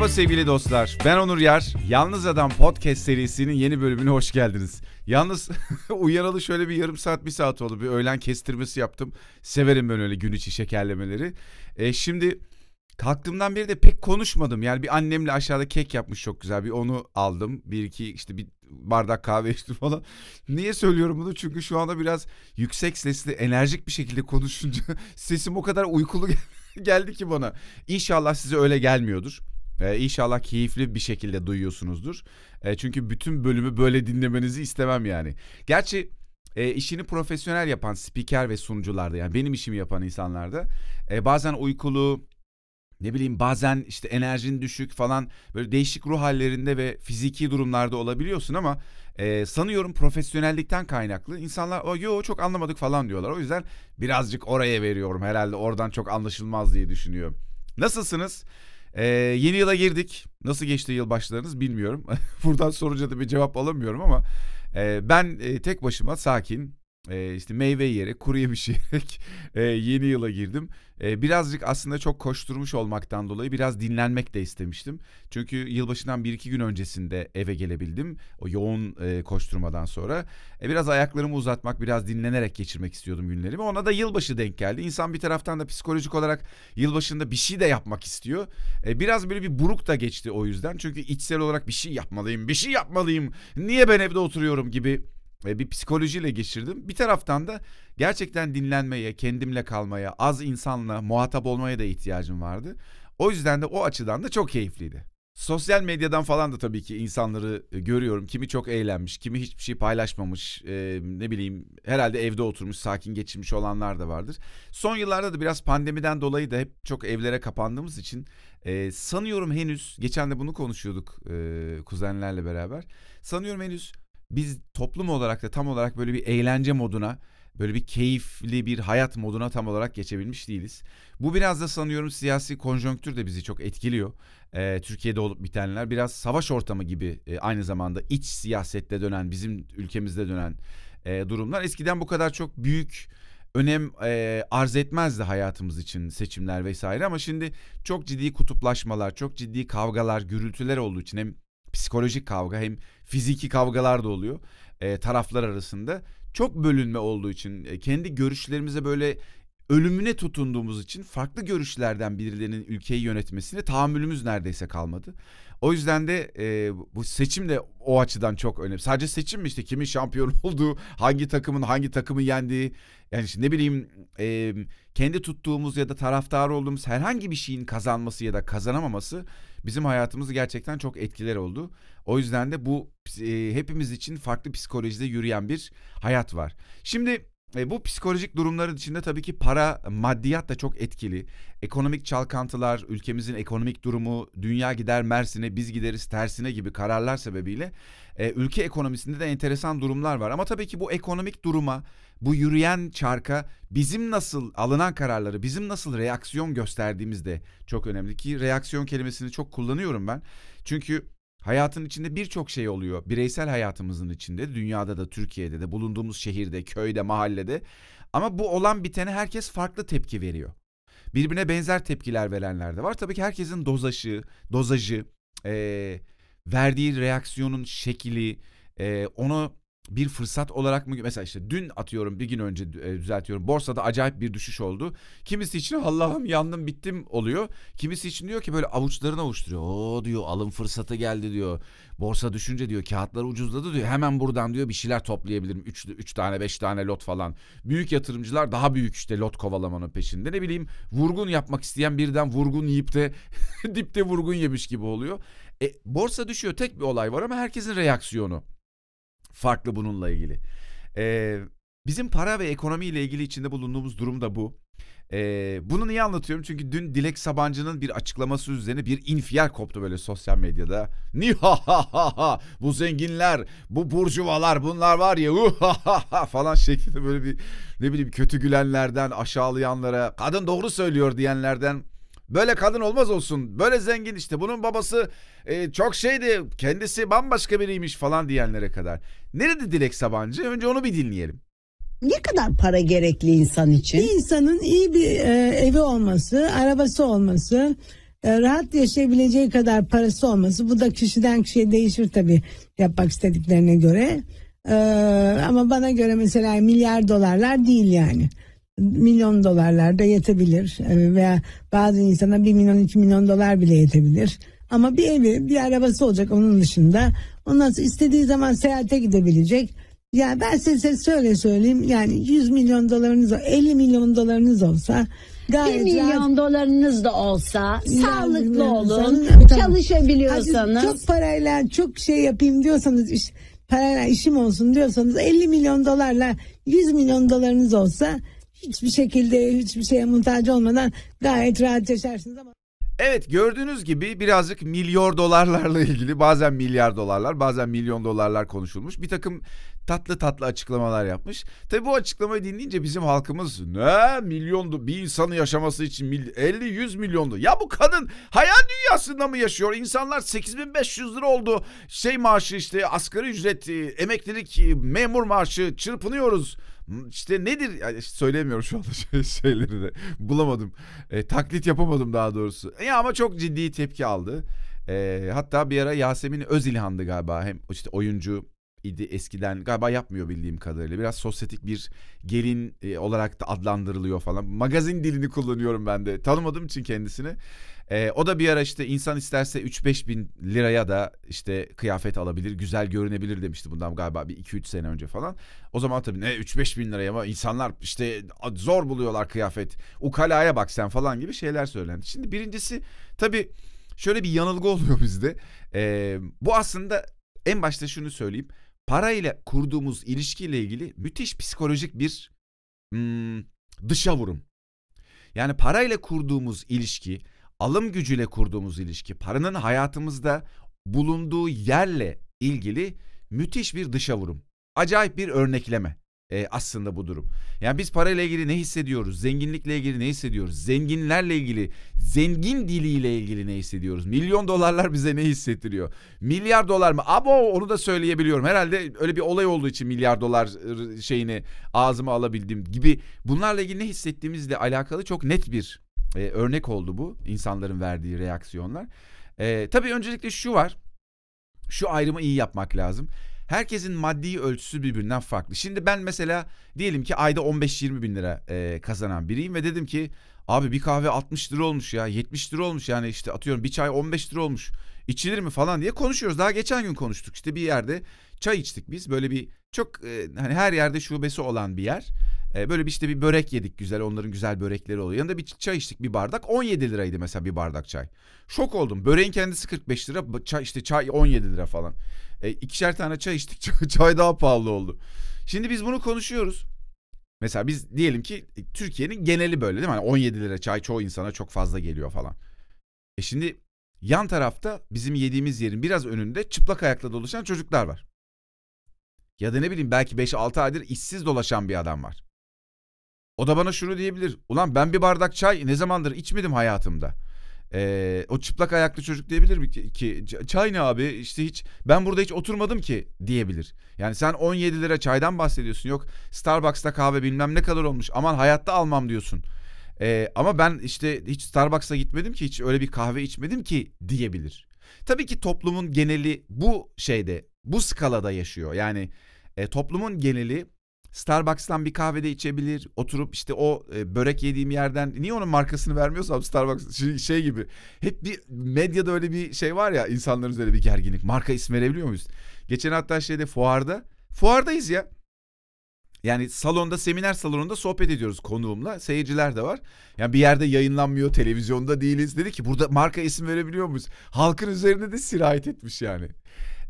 Merhaba sevgili dostlar. Ben Onur Yar. Yalnız Adam Podcast serisinin yeni bölümüne hoş geldiniz. Yalnız uyanalı şöyle bir yarım saat bir saat oldu. Bir öğlen kestirmesi yaptım. Severim ben öyle gün içi şekerlemeleri. E, şimdi kalktığımdan beri de pek konuşmadım. Yani bir annemle aşağıda kek yapmış çok güzel. Bir onu aldım. Bir iki işte bir bardak kahve içtim falan. Niye söylüyorum bunu? Çünkü şu anda biraz yüksek sesli enerjik bir şekilde konuşunca sesim o kadar uykulu geldi ki bana. İnşallah size öyle gelmiyordur. Ee, inşallah keyifli bir şekilde duyuyorsunuzdur. Ee, çünkü bütün bölümü böyle dinlemenizi istemem yani. Gerçi e, işini profesyonel yapan spiker ve sunucularda yani benim işimi yapan insanlarda e, bazen uykulu ne bileyim bazen işte enerjin düşük falan böyle değişik ruh hallerinde ve fiziki durumlarda olabiliyorsun ama e, sanıyorum profesyonellikten kaynaklı insanlar o yo çok anlamadık falan diyorlar. O yüzden birazcık oraya veriyorum herhalde oradan çok anlaşılmaz diye düşünüyorum. Nasılsınız? Ee, yeni yıla girdik. Nasıl geçti yılbaşlarınız bilmiyorum. Buradan sorunca da bir cevap alamıyorum ama e, ben e, tek başıma sakin, e, işte meyve yiyerek, kuru yemiş yiyerek e, yeni yıla girdim. E, birazcık aslında çok koşturmuş olmaktan dolayı biraz dinlenmek de istemiştim. Çünkü yılbaşından bir iki gün öncesinde eve gelebildim. O yoğun e, koşturmadan sonra. E, biraz ayaklarımı uzatmak, biraz dinlenerek geçirmek istiyordum günlerimi. Ona da yılbaşı denk geldi. İnsan bir taraftan da psikolojik olarak yılbaşında bir şey de yapmak istiyor. E, biraz böyle bir buruk da geçti o yüzden. Çünkü içsel olarak bir şey yapmalıyım, bir şey yapmalıyım. Niye ben evde oturuyorum gibi bir psikolojiyle geçirdim. Bir taraftan da gerçekten dinlenmeye, kendimle kalmaya, az insanla muhatap olmaya da ihtiyacım vardı. O yüzden de o açıdan da çok keyifliydi. Sosyal medyadan falan da tabii ki insanları e, görüyorum. Kimi çok eğlenmiş, kimi hiçbir şey paylaşmamış, e, ne bileyim herhalde evde oturmuş, sakin geçirmiş olanlar da vardır. Son yıllarda da biraz pandemiden dolayı da hep çok evlere kapandığımız için e, sanıyorum henüz, geçen de bunu konuşuyorduk e, kuzenlerle beraber. Sanıyorum henüz biz toplum olarak da tam olarak böyle bir eğlence moduna, böyle bir keyifli bir hayat moduna tam olarak geçebilmiş değiliz. Bu biraz da sanıyorum siyasi konjonktür de bizi çok etkiliyor. Ee, Türkiye'de olup bitenler biraz savaş ortamı gibi e, aynı zamanda iç siyasette dönen, bizim ülkemizde dönen e, durumlar. Eskiden bu kadar çok büyük önem e, arz etmezdi hayatımız için seçimler vesaire ama şimdi çok ciddi kutuplaşmalar, çok ciddi kavgalar, gürültüler olduğu için hem psikolojik kavga hem fiziki kavgalar da oluyor e, taraflar arasında. Çok bölünme olduğu için e, kendi görüşlerimize böyle ölümüne tutunduğumuz için farklı görüşlerden birilerinin ülkeyi yönetmesine tahammülümüz neredeyse kalmadı. O yüzden de e, bu seçim de o açıdan çok önemli. Sadece seçim mi işte kimin şampiyon olduğu, hangi takımın hangi takımı yendiği. Yani işte ne bileyim e, kendi tuttuğumuz ya da taraftar olduğumuz herhangi bir şeyin kazanması ya da kazanamaması bizim hayatımızı gerçekten çok etkiler oldu. O yüzden de bu e, hepimiz için farklı psikolojide yürüyen bir hayat var. Şimdi e, bu psikolojik durumların içinde tabii ki para, maddiyat da çok etkili. Ekonomik çalkantılar, ülkemizin ekonomik durumu, dünya gider Mersin'e, biz gideriz tersine gibi kararlar sebebiyle e, ülke ekonomisinde de enteresan durumlar var. Ama tabii ki bu ekonomik duruma, bu yürüyen çarka bizim nasıl alınan kararları, bizim nasıl reaksiyon gösterdiğimiz de çok önemli ki reaksiyon kelimesini çok kullanıyorum ben. Çünkü Hayatın içinde birçok şey oluyor. Bireysel hayatımızın içinde, dünyada da, Türkiye'de de, bulunduğumuz şehirde, köyde, mahallede. Ama bu olan bitene herkes farklı tepki veriyor. Birbirine benzer tepkiler verenler de var. Tabii ki herkesin dozajı, dozajı, e, verdiği reaksiyonun şekli, e, onu bir fırsat olarak mı mesela işte dün atıyorum bir gün önce e, düzeltiyorum borsada acayip bir düşüş oldu. Kimisi için Allah'ım yandım bittim oluyor. Kimisi için diyor ki böyle avuçlarını avuşturuyor. O diyor alım fırsatı geldi diyor. Borsa düşünce diyor kağıtlar ucuzladı diyor. Hemen buradan diyor bir şeyler toplayabilirim. 3 3 tane 5 tane lot falan. Büyük yatırımcılar daha büyük işte lot kovalamanın peşinde. Ne bileyim vurgun yapmak isteyen birden vurgun yiyip de dipte vurgun yemiş gibi oluyor. E, borsa düşüyor tek bir olay var ama herkesin reaksiyonu farklı bununla ilgili. Ee, bizim para ve ekonomi ile ilgili içinde bulunduğumuz durum da bu. Ee, bunu niye anlatıyorum? Çünkü dün Dilek Sabancı'nın bir açıklaması üzerine bir infial koptu böyle sosyal medyada. Nihahaha bu zenginler, bu burjuvalar bunlar var ya uhahaha falan şeklinde böyle bir ne bileyim kötü gülenlerden aşağılayanlara kadın doğru söylüyor diyenlerden Böyle kadın olmaz olsun. Böyle zengin işte. Bunun babası e, çok şeydi. Kendisi bambaşka biriymiş falan diyenlere kadar. Nerede Dilek Sabancı? Önce onu bir dinleyelim. Ne kadar para gerekli insan için? Bir insanın iyi bir e, evi olması, arabası olması, e, rahat yaşayabileceği kadar parası olması. Bu da kişiden kişiye değişir tabii yapmak istediklerine göre. E, ama bana göre mesela milyar dolarlar değil yani. Milyon dolarlar da yetebilir E, veya bazı insana 1 milyon 2 milyon dolar bile yetebilir. Ama bir evi bir arabası olacak onun dışında. Ondan sonra istediği zaman seyahate gidebilecek. Ya ben size şöyle söyleyeyim yani 100 milyon dolarınız 50 milyon dolarınız olsa 1 gayet milyon rahat- dolarınız da olsa sağlıklı Yani olun, insanın- Tamam. çalışabiliyorsanız. Hadi çok parayla çok şey yapayım diyorsanız iş, parayla işim olsun diyorsanız 50 milyon dolarla 100 milyon dolarınız olsa hiçbir şekilde hiçbir şeye muhtaç olmadan gayet rahat yaşarsınız ama Evet gördüğünüz gibi birazcık milyar dolarlarla ilgili bazen milyar dolarlar bazen milyon dolarlar konuşulmuş. Bir takım tatlı tatlı açıklamalar yapmış. Tabi bu açıklamayı dinleyince bizim halkımız ne milyondu bir insanın yaşaması için 50-100 milyondu. Ya bu kadın hayal dünyasında mı yaşıyor? İnsanlar 8500 lira oldu şey maaşı işte asgari ücret e, emeklilik e, memur maaşı çırpınıyoruz. İşte nedir yani söyleyemiyorum şu anda şey- şeyleri de bulamadım. E, taklit yapamadım daha doğrusu. Ya ama çok ciddi tepki aldı. E, hatta bir ara Yasemin Özilhan'dı galiba. Hem işte oyuncu idi eskiden galiba yapmıyor bildiğim kadarıyla. Biraz sosyetik bir gelin e, olarak da adlandırılıyor falan. Magazin dilini kullanıyorum ben de. Tanımadığım için kendisini. E, o da bir ara işte insan isterse 3-5 bin liraya da işte kıyafet alabilir, güzel görünebilir demişti bundan galiba bir 2-3 sene önce falan. O zaman tabii ne 3-5 bin liraya ama insanlar işte zor buluyorlar kıyafet. Ukalaya bak sen falan gibi şeyler söylendi. Şimdi birincisi tabii şöyle bir yanılgı oluyor bizde. Ee, bu aslında en başta şunu söyleyeyim. Parayla kurduğumuz ilişkiyle ilgili müthiş psikolojik bir hmm, dışa vurum. Yani parayla kurduğumuz ilişki, alım gücüyle kurduğumuz ilişki, paranın hayatımızda bulunduğu yerle ilgili müthiş bir dışa vurum. Acayip bir örnekleme e, aslında bu durum. Yani biz parayla ilgili ne hissediyoruz? Zenginlikle ilgili ne hissediyoruz? Zenginlerle ilgili, zengin diliyle ilgili ne hissediyoruz? Milyon dolarlar bize ne hissettiriyor? Milyar dolar mı? Abo onu da söyleyebiliyorum. Herhalde öyle bir olay olduğu için milyar dolar ıı, şeyini ağzıma alabildim gibi. Bunlarla ilgili ne hissettiğimizle alakalı çok net bir e, örnek oldu bu. insanların verdiği reaksiyonlar. E, tabii öncelikle şu var. Şu ayrımı iyi yapmak lazım. Herkesin maddi ölçüsü birbirinden farklı. Şimdi ben mesela diyelim ki ayda 15-20 bin lira e, kazanan biriyim ve dedim ki abi bir kahve 60 lira olmuş ya 70 lira olmuş yani işte atıyorum bir çay 15 lira olmuş içilir mi falan diye konuşuyoruz. Daha geçen gün konuştuk işte bir yerde çay içtik biz böyle bir çok e, hani her yerde şubesi olan bir yer. E, böyle bir işte bir börek yedik güzel onların güzel börekleri oluyor. Yanında bir çay içtik bir bardak 17 liraydı mesela bir bardak çay. Şok oldum böreğin kendisi 45 lira çay, işte çay 17 lira falan. E, ikişer tane çay içtik çay, çay daha pahalı oldu. Şimdi biz bunu konuşuyoruz. Mesela biz diyelim ki e, Türkiye'nin geneli böyle değil mi? Hani 17 lira çay çoğu insana çok fazla geliyor falan. E şimdi yan tarafta bizim yediğimiz yerin biraz önünde çıplak ayakla dolaşan çocuklar var. Ya da ne bileyim belki 5-6 aydır işsiz dolaşan bir adam var. O da bana şunu diyebilir. Ulan ben bir bardak çay ne zamandır içmedim hayatımda. Ee, o çıplak ayaklı çocuk diyebilir mi ki, ki çay ne abi işte hiç ben burada hiç oturmadım ki diyebilir. Yani sen 17 lira çaydan bahsediyorsun yok Starbucks'ta kahve bilmem ne kadar olmuş aman hayatta almam diyorsun. Ee, ama ben işte hiç Starbucks'a gitmedim ki hiç öyle bir kahve içmedim ki diyebilir. Tabii ki toplumun geneli bu şeyde bu skalada yaşıyor yani e, toplumun geneli Starbucks'tan bir kahvede içebilir. Oturup işte o e, börek yediğim yerden niye onun markasını vermiyorsam Starbucks şey, şey gibi. Hep bir medyada öyle bir şey var ya insanların üzerinde bir gerginlik. Marka ismi verebiliyor muyuz? Geçen hatta şeyde fuarda. Fuardayız ya. Yani salonda seminer salonunda sohbet ediyoruz konuğumla. Seyirciler de var. Yani bir yerde yayınlanmıyor, televizyonda değiliz. Dedi ki burada marka isim verebiliyor muyuz? Halkın üzerine de sirayet etmiş yani.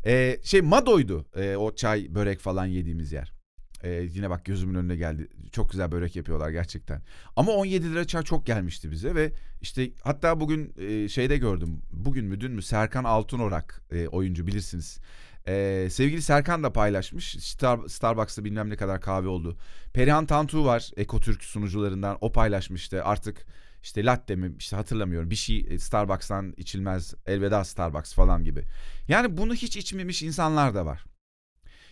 Ee, şey Mado'ydu e, o çay, börek falan yediğimiz yer. Ee, yine bak gözümün önüne geldi. Çok güzel börek yapıyorlar gerçekten. Ama 17 lira çay çok gelmişti bize ve işte hatta bugün e, şeyde gördüm. Bugün mü dün mü Serkan Altunorak e, oyuncu bilirsiniz. E, sevgili Serkan da paylaşmış. Star, Starbucks'ta bilmem ne kadar kahve oldu. Perihan Tantu var Ekotürk sunucularından. O paylaşmıştı. Artık işte latte mi işte hatırlamıyorum bir şey e, Starbucks'tan içilmez elveda Starbucks falan gibi. Yani bunu hiç içmemiş insanlar da var.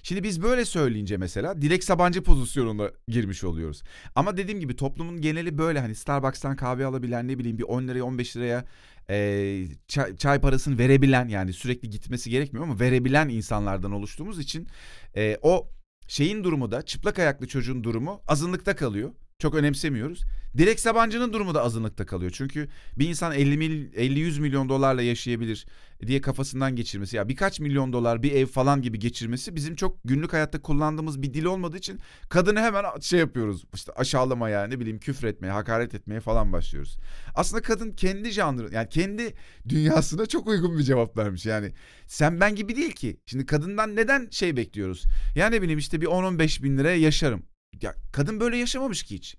Şimdi biz böyle söyleyince mesela Dilek Sabancı pozisyonuna girmiş oluyoruz. Ama dediğim gibi toplumun geneli böyle hani Starbucks'tan kahve alabilen ne bileyim bir 10 liraya 15 liraya e, çay, çay parasını verebilen yani sürekli gitmesi gerekmiyor ama verebilen insanlardan oluştuğumuz için e, o şeyin durumu da çıplak ayaklı çocuğun durumu azınlıkta kalıyor. Çok önemsemiyoruz. Dilek Sabancı'nın durumu da azınlıkta kalıyor. Çünkü bir insan 50 mil, 50-100 milyon dolarla yaşayabilir diye kafasından geçirmesi ya birkaç milyon dolar bir ev falan gibi geçirmesi bizim çok günlük hayatta kullandığımız bir dil olmadığı için kadını hemen şey yapıyoruz işte aşağılamaya ne bileyim küfür etmeye hakaret etmeye falan başlıyoruz. Aslında kadın kendi janrı yani kendi dünyasına çok uygun bir cevap vermiş yani sen ben gibi değil ki şimdi kadından neden şey bekliyoruz yani ne bileyim işte bir 10-15 bin liraya yaşarım ya kadın böyle yaşamamış ki hiç.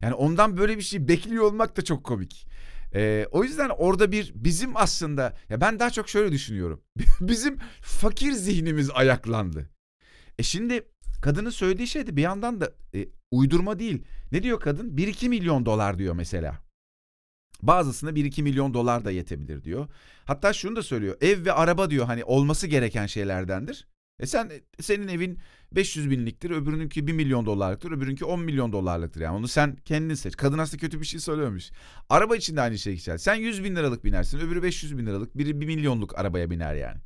Yani ondan böyle bir şey bekliyor olmak da çok komik. Ee, o yüzden orada bir bizim aslında ya ben daha çok şöyle düşünüyorum. bizim fakir zihnimiz ayaklandı. E şimdi kadının söylediği şey de bir yandan da e, uydurma değil. Ne diyor kadın? 1-2 milyon dolar diyor mesela. Bazısına 1-2 milyon dolar da yetebilir diyor. Hatta şunu da söylüyor. Ev ve araba diyor hani olması gereken şeylerdendir. E sen senin evin 500 binliktir, öbürününki 1 milyon dolarlıktır, öbürünki 10 milyon dolarlıktır. Yani onu sen kendin seç. Kadın aslında kötü bir şey söylememiş. Araba için de aynı şey geçer. Sen 100 bin liralık binersin, öbürü 500 bin liralık, biri 1 milyonluk arabaya biner yani.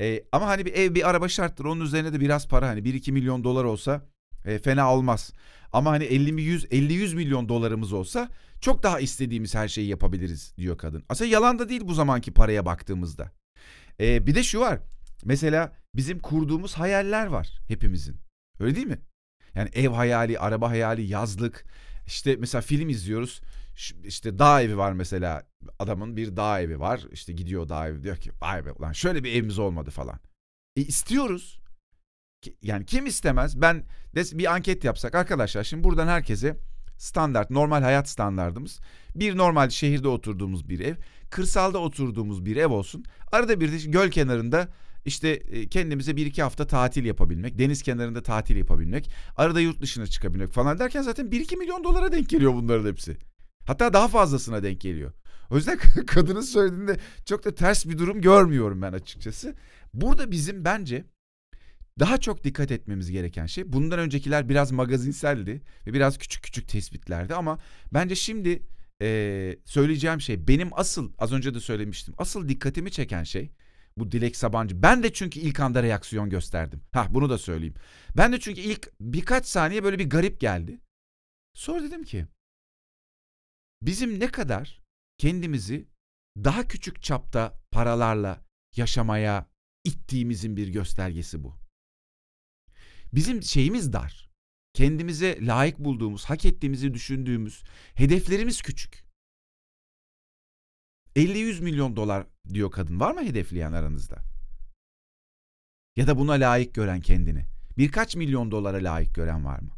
E, ama hani bir ev, bir araba şarttır. Onun üzerine de biraz para hani 1-2 milyon dolar olsa e, fena olmaz. Ama hani 50 100 50 100 milyon dolarımız olsa çok daha istediğimiz her şeyi yapabiliriz diyor kadın. Aslında yalan da değil bu zamanki paraya baktığımızda. E, bir de şu var. Mesela bizim kurduğumuz hayaller var hepimizin. Öyle değil mi? Yani ev hayali, araba hayali, yazlık. İşte mesela film izliyoruz. İşte dağ evi var mesela. Adamın bir dağ evi var. İşte gidiyor dağ evi diyor ki vay be ulan şöyle bir evimiz olmadı falan. E istiyoruz. Yani kim istemez? Ben bir anket yapsak arkadaşlar şimdi buradan herkese standart normal hayat standartımız bir normal şehirde oturduğumuz bir ev kırsalda oturduğumuz bir ev olsun arada bir de göl kenarında işte e, kendimize bir iki hafta tatil yapabilmek, deniz kenarında tatil yapabilmek, arada yurt dışına çıkabilmek falan derken zaten bir iki milyon dolara denk geliyor bunların hepsi. Hatta daha fazlasına denk geliyor. O yüzden kadının söylediğinde çok da ters bir durum görmüyorum ben açıkçası. Burada bizim bence daha çok dikkat etmemiz gereken şey bundan öncekiler biraz magazinseldi ve biraz küçük küçük tespitlerdi ama bence şimdi e, söyleyeceğim şey benim asıl az önce de söylemiştim asıl dikkatimi çeken şey bu Dilek Sabancı. Ben de çünkü ilk anda reaksiyon gösterdim. Ha bunu da söyleyeyim. Ben de çünkü ilk birkaç saniye böyle bir garip geldi. Sonra dedim ki bizim ne kadar kendimizi daha küçük çapta paralarla yaşamaya ittiğimizin bir göstergesi bu. Bizim şeyimiz dar. Kendimize layık bulduğumuz, hak ettiğimizi düşündüğümüz hedeflerimiz küçük. 50-100 milyon dolar diyor kadın. Var mı hedefleyen aranızda? Ya da buna layık gören kendini. Birkaç milyon dolara layık gören var mı?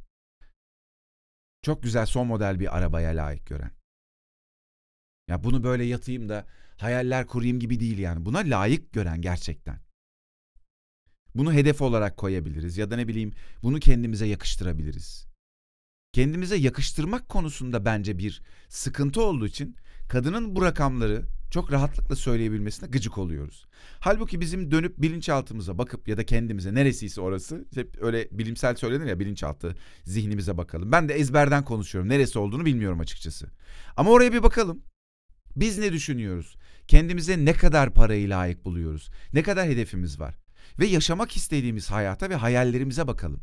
Çok güzel son model bir arabaya layık gören. Ya bunu böyle yatayım da hayaller kurayım gibi değil yani. Buna layık gören gerçekten. Bunu hedef olarak koyabiliriz ya da ne bileyim bunu kendimize yakıştırabiliriz. Kendimize yakıştırmak konusunda bence bir sıkıntı olduğu için kadının bu rakamları çok rahatlıkla söyleyebilmesine gıcık oluyoruz. Halbuki bizim dönüp bilinçaltımıza bakıp ya da kendimize neresiyse orası hep öyle bilimsel söylenir ya bilinçaltı zihnimize bakalım. Ben de ezberden konuşuyorum. Neresi olduğunu bilmiyorum açıkçası. Ama oraya bir bakalım. Biz ne düşünüyoruz? Kendimize ne kadar parayı layık buluyoruz? Ne kadar hedefimiz var? Ve yaşamak istediğimiz hayata ve hayallerimize bakalım.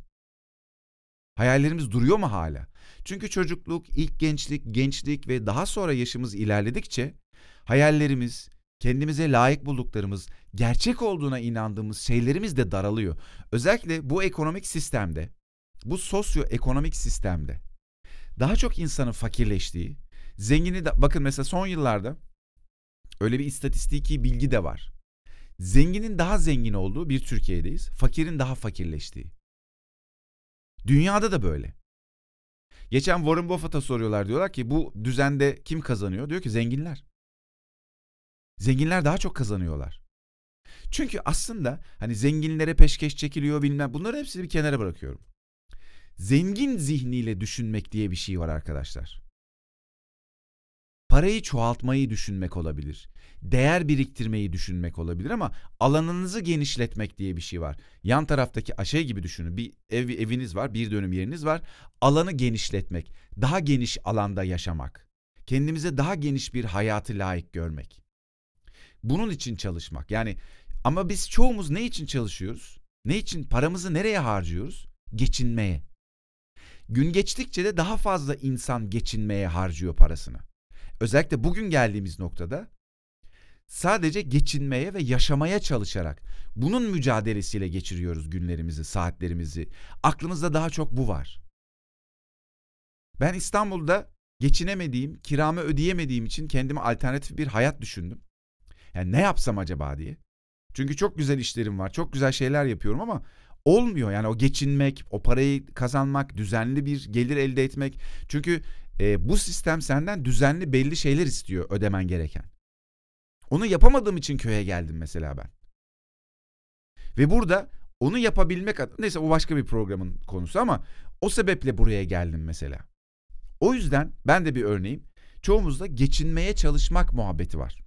Hayallerimiz duruyor mu hala? Çünkü çocukluk, ilk gençlik, gençlik ve daha sonra yaşımız ilerledikçe hayallerimiz, kendimize layık bulduklarımız, gerçek olduğuna inandığımız şeylerimiz de daralıyor. Özellikle bu ekonomik sistemde, bu sosyoekonomik sistemde daha çok insanın fakirleştiği, zengini de bakın mesela son yıllarda öyle bir istatistiki bilgi de var. Zenginin daha zengin olduğu bir Türkiye'deyiz. Fakirin daha fakirleştiği. Dünyada da böyle. Geçen Warren Buffett'a soruyorlar diyorlar ki bu düzende kim kazanıyor? Diyor ki zenginler. Zenginler daha çok kazanıyorlar. Çünkü aslında hani zenginlere peşkeş çekiliyor bilmem bunları hepsini bir kenara bırakıyorum. Zengin zihniyle düşünmek diye bir şey var arkadaşlar. Parayı çoğaltmayı düşünmek olabilir. Değer biriktirmeyi düşünmek olabilir ama alanınızı genişletmek diye bir şey var. Yan taraftaki aşağı gibi düşünün. Bir ev eviniz var, bir dönüm yeriniz var. Alanı genişletmek, daha geniş alanda yaşamak. Kendimize daha geniş bir hayatı layık görmek. Bunun için çalışmak. Yani ama biz çoğumuz ne için çalışıyoruz? Ne için paramızı nereye harcıyoruz? Geçinmeye. Gün geçtikçe de daha fazla insan geçinmeye harcıyor parasını. Özellikle bugün geldiğimiz noktada sadece geçinmeye ve yaşamaya çalışarak bunun mücadelesiyle geçiriyoruz günlerimizi, saatlerimizi. Aklımızda daha çok bu var. Ben İstanbul'da geçinemediğim, kiramı ödeyemediğim için kendime alternatif bir hayat düşündüm. Yani ne yapsam acaba diye. Çünkü çok güzel işlerim var, çok güzel şeyler yapıyorum ama olmuyor. Yani o geçinmek, o parayı kazanmak, düzenli bir gelir elde etmek. Çünkü e, bu sistem senden düzenli belli şeyler istiyor ödemen gereken. Onu yapamadığım için köye geldim mesela ben. Ve burada onu yapabilmek neyse o başka bir programın konusu ama o sebeple buraya geldim mesela. O yüzden ben de bir örneğim. Çoğumuzda geçinmeye çalışmak muhabbeti var.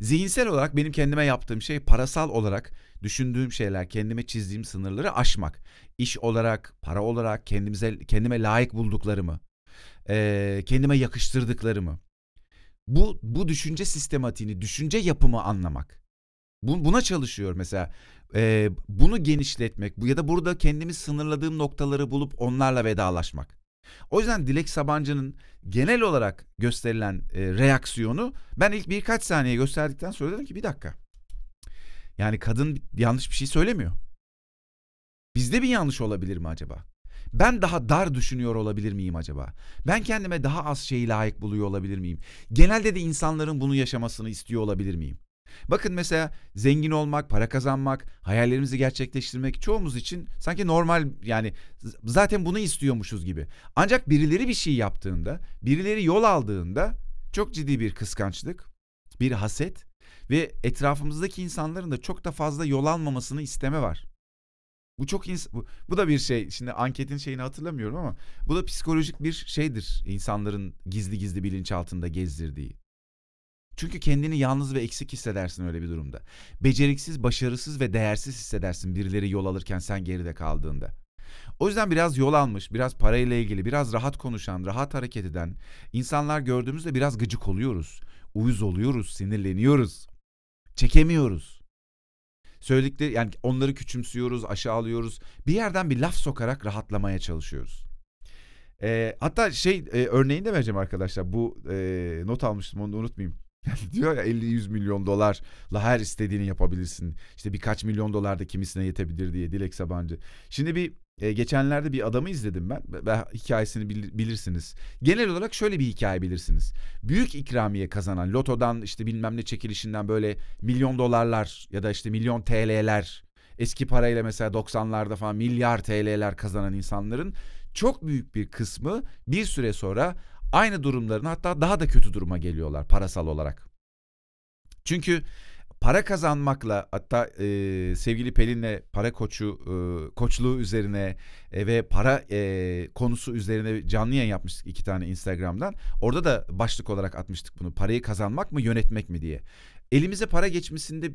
Zihinsel olarak benim kendime yaptığım şey parasal olarak düşündüğüm şeyler, kendime çizdiğim sınırları aşmak. İş olarak, para olarak kendimize kendime layık bulduklarımı, e, kendime yakıştırdıklarımı. Bu bu düşünce sistematiğini, düşünce yapımı anlamak. Bu, buna çalışıyor mesela. E, bunu genişletmek bu ya da burada kendimi sınırladığım noktaları bulup onlarla vedalaşmak. O yüzden Dilek Sabancı'nın genel olarak gösterilen e, reaksiyonu ben ilk birkaç saniye gösterdikten sonra dedim ki bir dakika. Yani kadın yanlış bir şey söylemiyor. Bizde bir yanlış olabilir mi acaba? Ben daha dar düşünüyor olabilir miyim acaba? Ben kendime daha az şeyi layık buluyor olabilir miyim? Genelde de insanların bunu yaşamasını istiyor olabilir miyim? Bakın mesela zengin olmak, para kazanmak, hayallerimizi gerçekleştirmek çoğumuz için sanki normal yani zaten bunu istiyormuşuz gibi. Ancak birileri bir şey yaptığında, birileri yol aldığında çok ciddi bir kıskançlık, bir haset ve etrafımızdaki insanların da çok da fazla yol almamasını isteme var. Bu çok ins- bu, bu da bir şey. Şimdi anketin şeyini hatırlamıyorum ama bu da psikolojik bir şeydir insanların gizli gizli bilinçaltında gezdirdiği. Çünkü kendini yalnız ve eksik hissedersin öyle bir durumda. Beceriksiz, başarısız ve değersiz hissedersin birileri yol alırken sen geride kaldığında. O yüzden biraz yol almış, biraz parayla ilgili, biraz rahat konuşan, rahat hareket eden insanlar gördüğümüzde biraz gıcık oluyoruz. Uyuz oluyoruz, sinirleniyoruz. Çekemiyoruz. Söyledikleri yani onları küçümsüyoruz, aşağılıyoruz. Bir yerden bir laf sokarak rahatlamaya çalışıyoruz. E, hatta şey e, örneğini de vereceğim arkadaşlar. Bu e, not almıştım onu da unutmayayım. Diyor ya 50-100 milyon dolarla her istediğini yapabilirsin. İşte birkaç milyon dolar da kimisine yetebilir diye Dilek Sabancı. Şimdi bir e, geçenlerde bir adamı izledim ben. ve hikayesini bil, bilirsiniz. Genel olarak şöyle bir hikaye bilirsiniz. Büyük ikramiye kazanan lotodan işte bilmem ne çekilişinden böyle milyon dolarlar ya da işte milyon TL'ler eski parayla mesela 90'larda falan milyar TL'ler kazanan insanların çok büyük bir kısmı bir süre sonra aynı durumların hatta daha da kötü duruma geliyorlar parasal olarak. Çünkü para kazanmakla hatta e, sevgili Pelin'le para koçu e, koçluğu üzerine e, ve para e, konusu üzerine canlı yayın yapmıştık iki tane Instagram'dan. Orada da başlık olarak atmıştık bunu. Parayı kazanmak mı yönetmek mi diye. Elimize para geçmesinde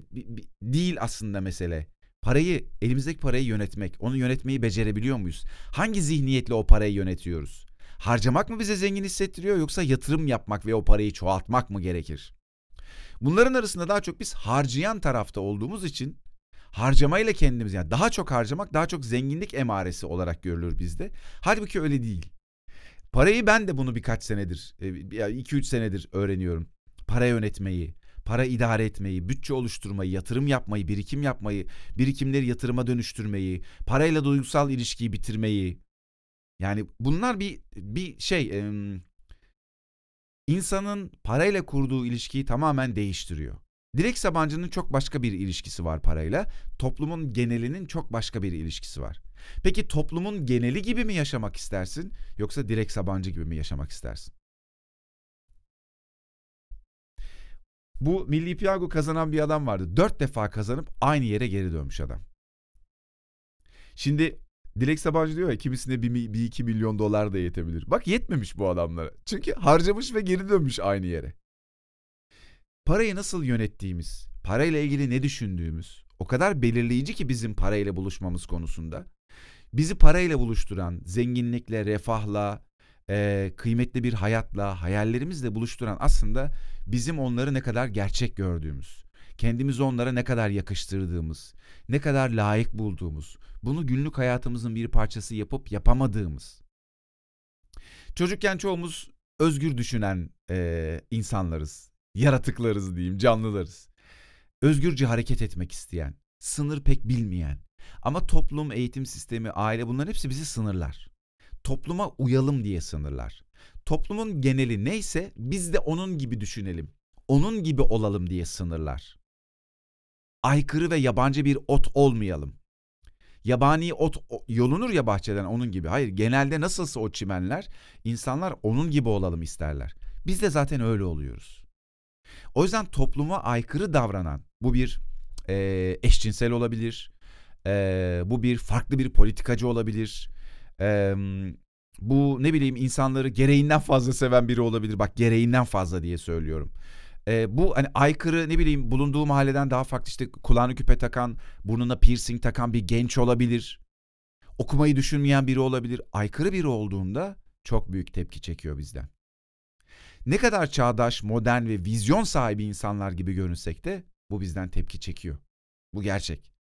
değil aslında mesele. Parayı, elimizdeki parayı yönetmek, onu yönetmeyi becerebiliyor muyuz? Hangi zihniyetle o parayı yönetiyoruz? Harcamak mı bize zengin hissettiriyor yoksa yatırım yapmak ve o parayı çoğaltmak mı gerekir? Bunların arasında daha çok biz harcayan tarafta olduğumuz için harcamayla kendimiz yani daha çok harcamak daha çok zenginlik emaresi olarak görülür bizde. Halbuki öyle değil. Parayı ben de bunu birkaç senedir, 2-3 e, senedir öğreniyorum. Para yönetmeyi, para idare etmeyi, bütçe oluşturmayı, yatırım yapmayı, birikim yapmayı, birikimleri yatırıma dönüştürmeyi, parayla duygusal ilişkiyi bitirmeyi, yani bunlar bir bir şey insanın parayla kurduğu ilişkiyi tamamen değiştiriyor. Direkt Sabancı'nın çok başka bir ilişkisi var parayla. Toplumun genelinin çok başka bir ilişkisi var. Peki toplumun geneli gibi mi yaşamak istersin yoksa Direkt Sabancı gibi mi yaşamak istersin? Bu Milli Piyango kazanan bir adam vardı. Dört defa kazanıp aynı yere geri dönmüş adam. Şimdi Dilek Sabancı diyor ya kimisine bir, bir iki milyon dolar da yetebilir. Bak yetmemiş bu adamlara. Çünkü harcamış ve geri dönmüş aynı yere. Parayı nasıl yönettiğimiz, parayla ilgili ne düşündüğümüz o kadar belirleyici ki bizim parayla buluşmamız konusunda. Bizi parayla buluşturan, zenginlikle, refahla, e, kıymetli bir hayatla, hayallerimizle buluşturan aslında bizim onları ne kadar gerçek gördüğümüz, kendimizi onlara ne kadar yakıştırdığımız, ne kadar layık bulduğumuz, bunu günlük hayatımızın bir parçası yapıp yapamadığımız. Çocukken çoğumuz özgür düşünen e, insanlarız, yaratıklarız diyeyim, canlılarız. Özgürce hareket etmek isteyen, sınır pek bilmeyen. Ama toplum, eğitim sistemi, aile bunların hepsi bizi sınırlar. Topluma uyalım diye sınırlar. Toplumun geneli neyse biz de onun gibi düşünelim. Onun gibi olalım diye sınırlar. Aykırı ve yabancı bir ot olmayalım. Yabani ot yolunur ya bahçeden onun gibi. Hayır genelde nasılsa o çimenler insanlar onun gibi olalım isterler. Biz de zaten öyle oluyoruz. O yüzden topluma aykırı davranan bu bir e, eşcinsel olabilir, e, bu bir farklı bir politikacı olabilir, e, bu ne bileyim insanları gereğinden fazla seven biri olabilir. Bak gereğinden fazla diye söylüyorum. E, bu hani aykırı ne bileyim bulunduğu mahalleden daha farklı işte kulağını küpe takan, burnuna piercing takan bir genç olabilir. Okumayı düşünmeyen biri olabilir. Aykırı biri olduğunda çok büyük tepki çekiyor bizden. Ne kadar çağdaş, modern ve vizyon sahibi insanlar gibi görünsek de bu bizden tepki çekiyor. Bu gerçek.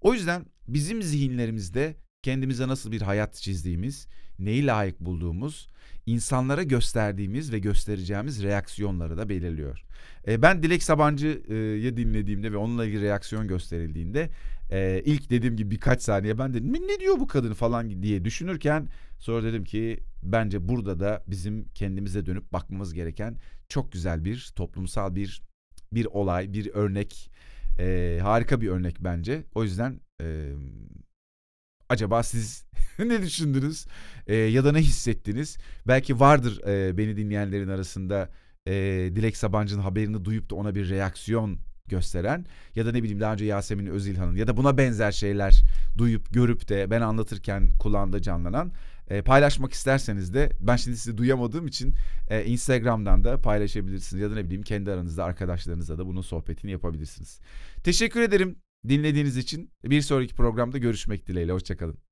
O yüzden bizim zihinlerimizde kendimize nasıl bir hayat çizdiğimiz, neyi layık bulduğumuz, insanlara gösterdiğimiz ve göstereceğimiz reaksiyonları da belirliyor. E, ben Dilek Sabancı'yı dinlediğimde ve onunla ilgili reaksiyon gösterildiğinde e, ilk dediğim gibi birkaç saniye ben dedim ne diyor bu kadın falan diye düşünürken sonra dedim ki bence burada da bizim kendimize dönüp bakmamız gereken çok güzel bir toplumsal bir bir olay, bir örnek, e, harika bir örnek bence. O yüzden e, acaba siz ne düşündünüz e, ya da ne hissettiniz? Belki vardır e, beni dinleyenlerin arasında e, Dilek Sabancı'nın haberini duyup da ona bir reaksiyon gösteren ya da ne bileyim daha önce Yasemin Özilhan'ın ya da buna benzer şeyler duyup görüp de ben anlatırken kulağında canlanan e, paylaşmak isterseniz de ben şimdi sizi duyamadığım için e, Instagram'dan da paylaşabilirsiniz ya da ne bileyim kendi aranızda arkadaşlarınızla da bunun sohbetini yapabilirsiniz. Teşekkür ederim dinlediğiniz için. Bir sonraki programda görüşmek dileğiyle. Hoşçakalın.